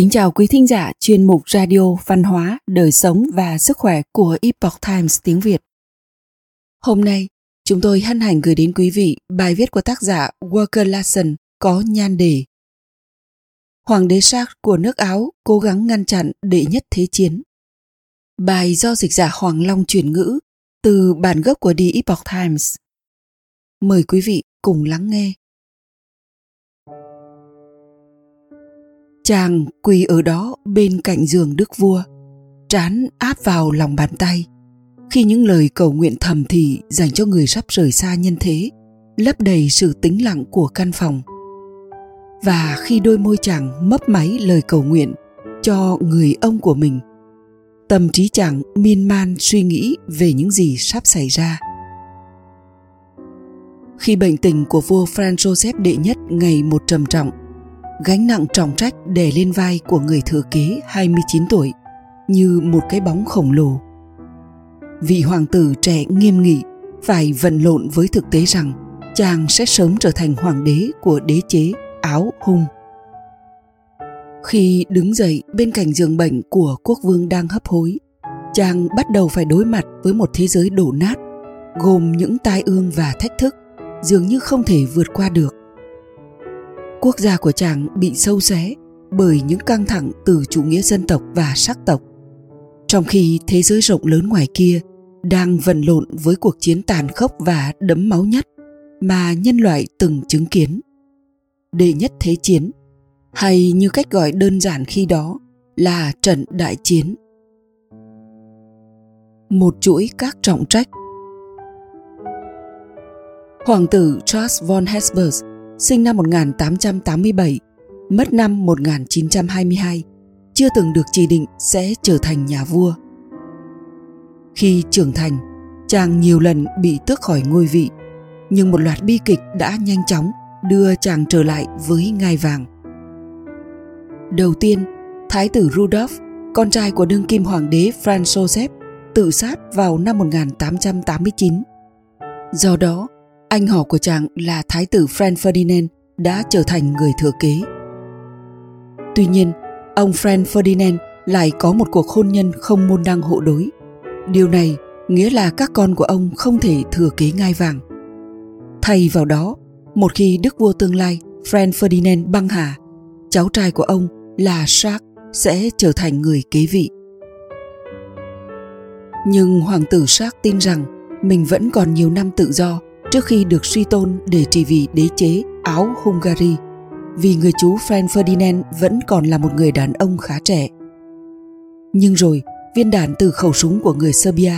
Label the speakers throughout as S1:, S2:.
S1: Kính chào quý thính giả chuyên mục Radio Văn hóa, Đời sống và Sức khỏe của Epoch Times tiếng Việt. Hôm nay, chúng tôi hân hạnh gửi đến quý vị bài viết của tác giả Walker Larson có nhan đề Hoàng đế Charles của nước Áo cố gắng ngăn chặn đệ nhất thế chiến. Bài do dịch giả Hoàng Long chuyển ngữ từ bản gốc của The Epoch Times. Mời quý vị cùng lắng nghe. Chàng quỳ ở đó bên cạnh giường đức vua, trán áp vào lòng bàn tay. Khi những lời cầu nguyện thầm thì dành cho người sắp rời xa nhân thế, lấp đầy sự tĩnh lặng của căn phòng. Và khi đôi môi chàng mấp máy lời cầu nguyện cho người ông của mình, tâm trí chàng miên man suy nghĩ về những gì sắp xảy ra. Khi bệnh tình của vua Franz Joseph đệ nhất ngày một trầm trọng, gánh nặng trọng trách đè lên vai của người thừa kế 29 tuổi như một cái bóng khổng lồ. Vị hoàng tử trẻ nghiêm nghị phải vận lộn với thực tế rằng chàng sẽ sớm trở thành hoàng đế của đế chế áo hung. Khi đứng dậy bên cạnh giường bệnh của quốc vương đang hấp hối, chàng bắt đầu phải đối mặt với một thế giới đổ nát, gồm những tai ương và thách thức dường như không thể vượt qua được quốc gia của chàng bị sâu xé bởi những căng thẳng từ chủ nghĩa dân tộc và sắc tộc. Trong khi thế giới rộng lớn ngoài kia đang vần lộn với cuộc chiến tàn khốc và đẫm máu nhất mà nhân loại từng chứng kiến. Đệ nhất thế chiến, hay như cách gọi đơn giản khi đó là trận đại chiến. Một chuỗi các trọng trách. Hoàng tử Charles von Hesburg sinh năm 1887, mất năm 1922, chưa từng được chỉ định sẽ trở thành nhà vua. Khi trưởng thành, chàng nhiều lần bị tước khỏi ngôi vị, nhưng một loạt bi kịch đã nhanh chóng đưa chàng trở lại với ngai vàng. Đầu tiên, Thái tử Rudolf, con trai của đương kim hoàng đế Franz Joseph, tự sát vào năm 1889. Do đó, anh họ của chàng là Thái tử Franz Ferdinand đã trở thành người thừa kế. Tuy nhiên, ông Franz Ferdinand lại có một cuộc hôn nhân không môn đăng hộ đối. Điều này nghĩa là các con của ông không thể thừa kế ngai vàng. Thay vào đó, một khi đức vua tương lai Franz Ferdinand băng hà, cháu trai của ông là Jacques sẽ trở thành người kế vị. Nhưng hoàng tử Jacques tin rằng mình vẫn còn nhiều năm tự do trước khi được suy tôn để trị vì đế chế Áo Hungary vì người chú Franz Ferdinand vẫn còn là một người đàn ông khá trẻ. Nhưng rồi, viên đạn từ khẩu súng của người Serbia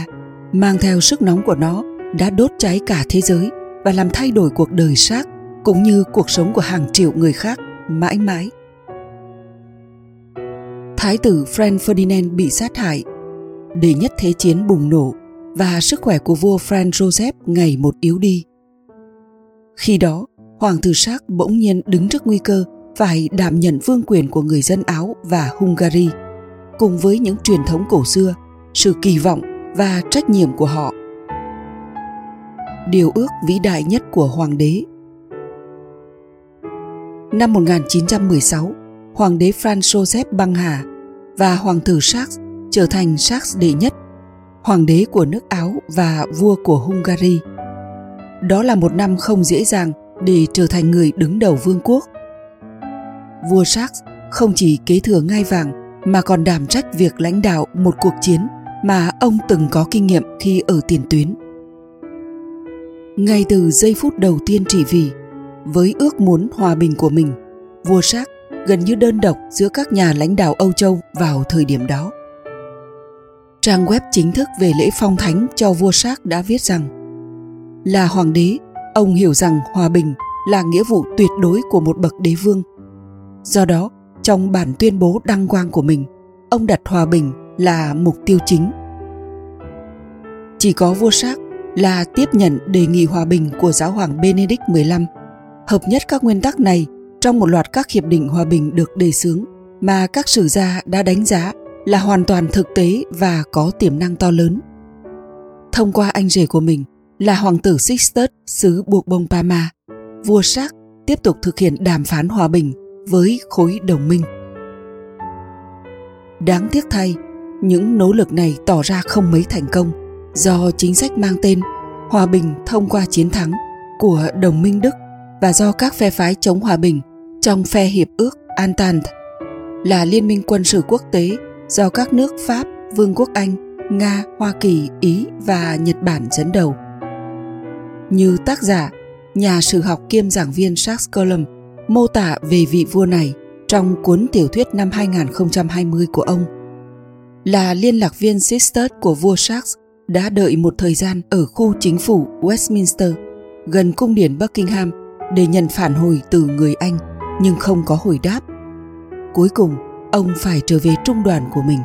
S1: mang theo sức nóng của nó đã đốt cháy cả thế giới và làm thay đổi cuộc đời xác cũng như cuộc sống của hàng triệu người khác mãi mãi. Thái tử Franz Ferdinand bị sát hại, để nhất thế chiến bùng nổ và sức khỏe của vua Franz Joseph ngày một yếu đi. Khi đó, Hoàng tử Sark bỗng nhiên đứng trước nguy cơ phải đảm nhận vương quyền của người dân Áo và Hungary, cùng với những truyền thống cổ xưa, sự kỳ vọng và trách nhiệm của họ. Điều ước vĩ đại nhất của hoàng đế Năm 1916, hoàng đế Franz Joseph băng hà và hoàng tử Sachs trở thành Sachs đệ nhất hoàng đế của nước Áo và vua của Hungary. Đó là một năm không dễ dàng để trở thành người đứng đầu vương quốc. Vua Charles không chỉ kế thừa ngai vàng mà còn đảm trách việc lãnh đạo một cuộc chiến mà ông từng có kinh nghiệm khi ở tiền tuyến. Ngay từ giây phút đầu tiên trị vì, với ước muốn hòa bình của mình, vua Charles gần như đơn độc giữa các nhà lãnh đạo Âu Châu vào thời điểm đó trang web chính thức về lễ phong thánh cho vua Charles đã viết rằng là hoàng đế, ông hiểu rằng hòa bình là nghĩa vụ tuyệt đối của một bậc đế vương. Do đó, trong bản tuyên bố đăng quang của mình, ông đặt hòa bình là mục tiêu chính. Chỉ có vua Charles là tiếp nhận đề nghị hòa bình của giáo hoàng Benedict XV, hợp nhất các nguyên tắc này trong một loạt các hiệp định hòa bình được đề xướng mà các sử gia đã đánh giá là hoàn toàn thực tế và có tiềm năng to lớn. Thông qua anh rể của mình là hoàng tử Sixtus xứ buộc bông Pama, vua sắc tiếp tục thực hiện đàm phán hòa bình với khối đồng minh. Đáng tiếc thay, những nỗ lực này tỏ ra không mấy thành công do chính sách mang tên Hòa bình thông qua chiến thắng của đồng minh Đức và do các phe phái chống hòa bình trong phe hiệp ước Entente là liên minh quân sự quốc tế do các nước Pháp, Vương quốc Anh, Nga, Hoa Kỳ, Ý và Nhật Bản dẫn đầu. Như tác giả, nhà sử học kiêm giảng viên Charles Cullum mô tả về vị vua này trong cuốn tiểu thuyết năm 2020 của ông. Là liên lạc viên Sister của vua Charles đã đợi một thời gian ở khu chính phủ Westminster gần cung điện Buckingham để nhận phản hồi từ người Anh nhưng không có hồi đáp. Cuối cùng, ông phải trở về trung đoàn của mình.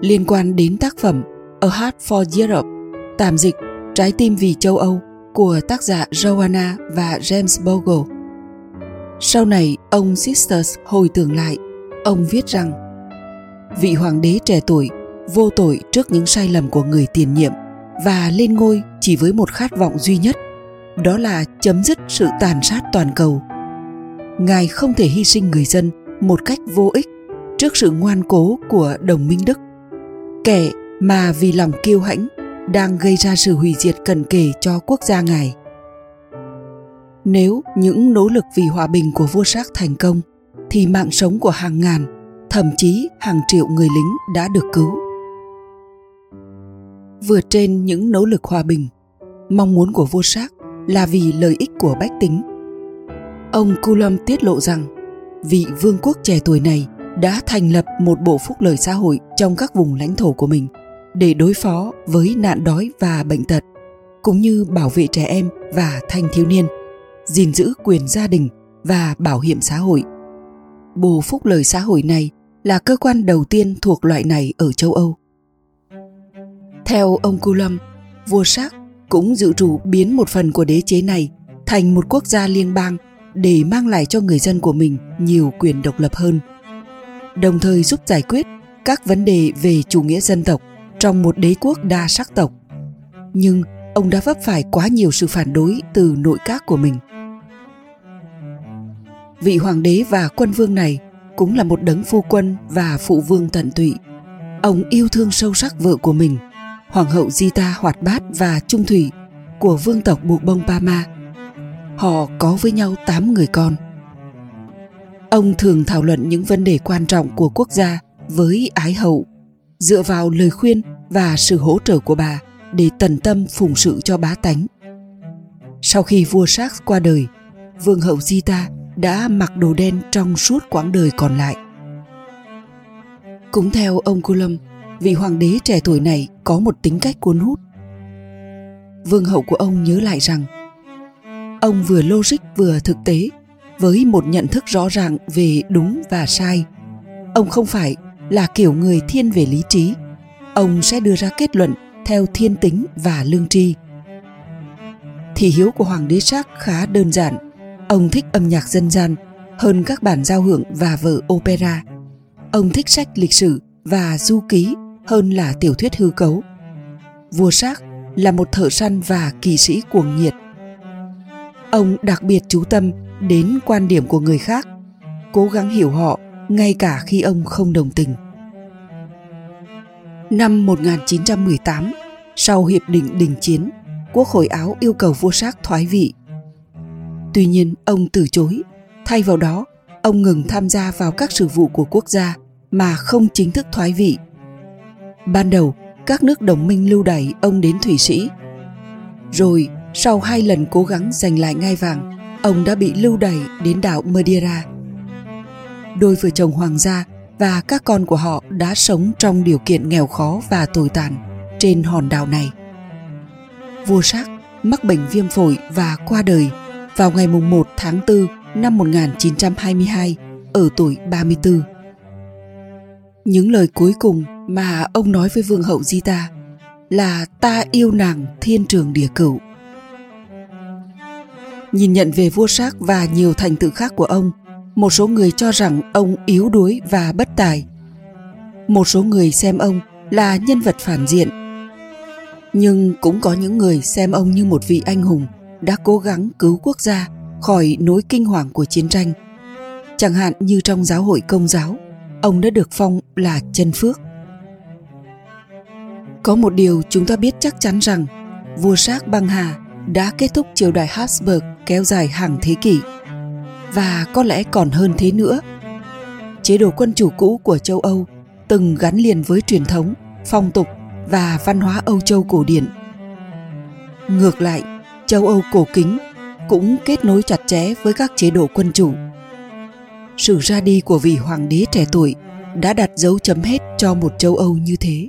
S1: Liên quan đến tác phẩm A Heart for Europe, tạm dịch Trái tim vì châu Âu của tác giả Joanna và James Bogle. Sau này, ông Sisters hồi tưởng lại, ông viết rằng vị hoàng đế trẻ tuổi vô tội trước những sai lầm của người tiền nhiệm và lên ngôi chỉ với một khát vọng duy nhất đó là chấm dứt sự tàn sát toàn cầu ngài không thể hy sinh người dân một cách vô ích trước sự ngoan cố của đồng minh đức. Kẻ mà vì lòng kiêu hãnh đang gây ra sự hủy diệt cần kề cho quốc gia ngài. Nếu những nỗ lực vì hòa bình của vua sắc thành công, thì mạng sống của hàng ngàn, thậm chí hàng triệu người lính đã được cứu. Vượt trên những nỗ lực hòa bình, mong muốn của vua sắc là vì lợi ích của bách tính. Ông Coulomb tiết lộ rằng vị vương quốc trẻ tuổi này đã thành lập một bộ phúc lợi xã hội trong các vùng lãnh thổ của mình để đối phó với nạn đói và bệnh tật cũng như bảo vệ trẻ em và thanh thiếu niên gìn giữ quyền gia đình và bảo hiểm xã hội. Bộ phúc lợi xã hội này là cơ quan đầu tiên thuộc loại này ở châu âu. Theo ông Coulomb, vua Sark cũng dự trù biến một phần của đế chế này thành một quốc gia liên bang để mang lại cho người dân của mình nhiều quyền độc lập hơn. Đồng thời giúp giải quyết các vấn đề về chủ nghĩa dân tộc trong một đế quốc đa sắc tộc. Nhưng ông đã vấp phải quá nhiều sự phản đối từ nội các của mình. Vị hoàng đế và quân vương này cũng là một đấng phu quân và phụ vương tận tụy. Ông yêu thương sâu sắc vợ của mình, hoàng hậu Zita hoạt bát và trung thủy của vương tộc Buộc Bông Pama. Họ có với nhau 8 người con. Ông thường thảo luận những vấn đề quan trọng của quốc gia với ái hậu, dựa vào lời khuyên và sự hỗ trợ của bà để tận tâm phụng sự cho bá tánh. Sau khi vua Charles qua đời, vương hậu zita đã mặc đồ đen trong suốt quãng đời còn lại. Cũng theo ông Coulomb, vị hoàng đế trẻ tuổi này có một tính cách cuốn hút. Vương hậu của ông nhớ lại rằng ông vừa logic vừa thực tế, với một nhận thức rõ ràng về đúng và sai. Ông không phải là kiểu người thiên về lý trí. Ông sẽ đưa ra kết luận theo thiên tính và lương tri. Thị hiếu của hoàng đế sắc khá đơn giản. Ông thích âm nhạc dân gian hơn các bản giao hưởng và vở opera. Ông thích sách lịch sử và du ký hơn là tiểu thuyết hư cấu. Vua Sắc là một thợ săn và kỳ sĩ cuồng nhiệt. Ông đặc biệt chú tâm đến quan điểm của người khác, cố gắng hiểu họ ngay cả khi ông không đồng tình. Năm 1918, sau hiệp định đình chiến, Quốc hội Áo yêu cầu vua Sát thoái vị. Tuy nhiên, ông từ chối. Thay vào đó, ông ngừng tham gia vào các sự vụ của quốc gia mà không chính thức thoái vị Ban đầu, các nước đồng minh lưu đày ông đến Thụy Sĩ. Rồi, sau hai lần cố gắng giành lại ngai vàng, ông đã bị lưu đày đến đảo Madeira. Đôi vợ chồng hoàng gia và các con của họ đã sống trong điều kiện nghèo khó và tồi tàn trên hòn đảo này. Vua Sắc mắc bệnh viêm phổi và qua đời vào ngày 1 tháng 4 năm 1922 ở tuổi 34. Những lời cuối cùng mà ông nói với vương hậu Zita là ta yêu nàng thiên trường địa cửu. Nhìn nhận về vua sắc và nhiều thành tựu khác của ông, một số người cho rằng ông yếu đuối và bất tài. Một số người xem ông là nhân vật phản diện. Nhưng cũng có những người xem ông như một vị anh hùng đã cố gắng cứu quốc gia khỏi nỗi kinh hoàng của chiến tranh. Chẳng hạn như trong giáo hội công giáo, ông đã được phong là chân phước. Có một điều chúng ta biết chắc chắn rằng vua Sát Băng Hà đã kết thúc triều đại Habsburg kéo dài hàng thế kỷ. Và có lẽ còn hơn thế nữa. Chế độ quân chủ cũ của châu Âu từng gắn liền với truyền thống, phong tục và văn hóa Âu Châu cổ điển. Ngược lại, châu Âu cổ kính cũng kết nối chặt chẽ với các chế độ quân chủ. Sự ra đi của vị hoàng đế trẻ tuổi đã đặt dấu chấm hết cho một châu Âu như thế.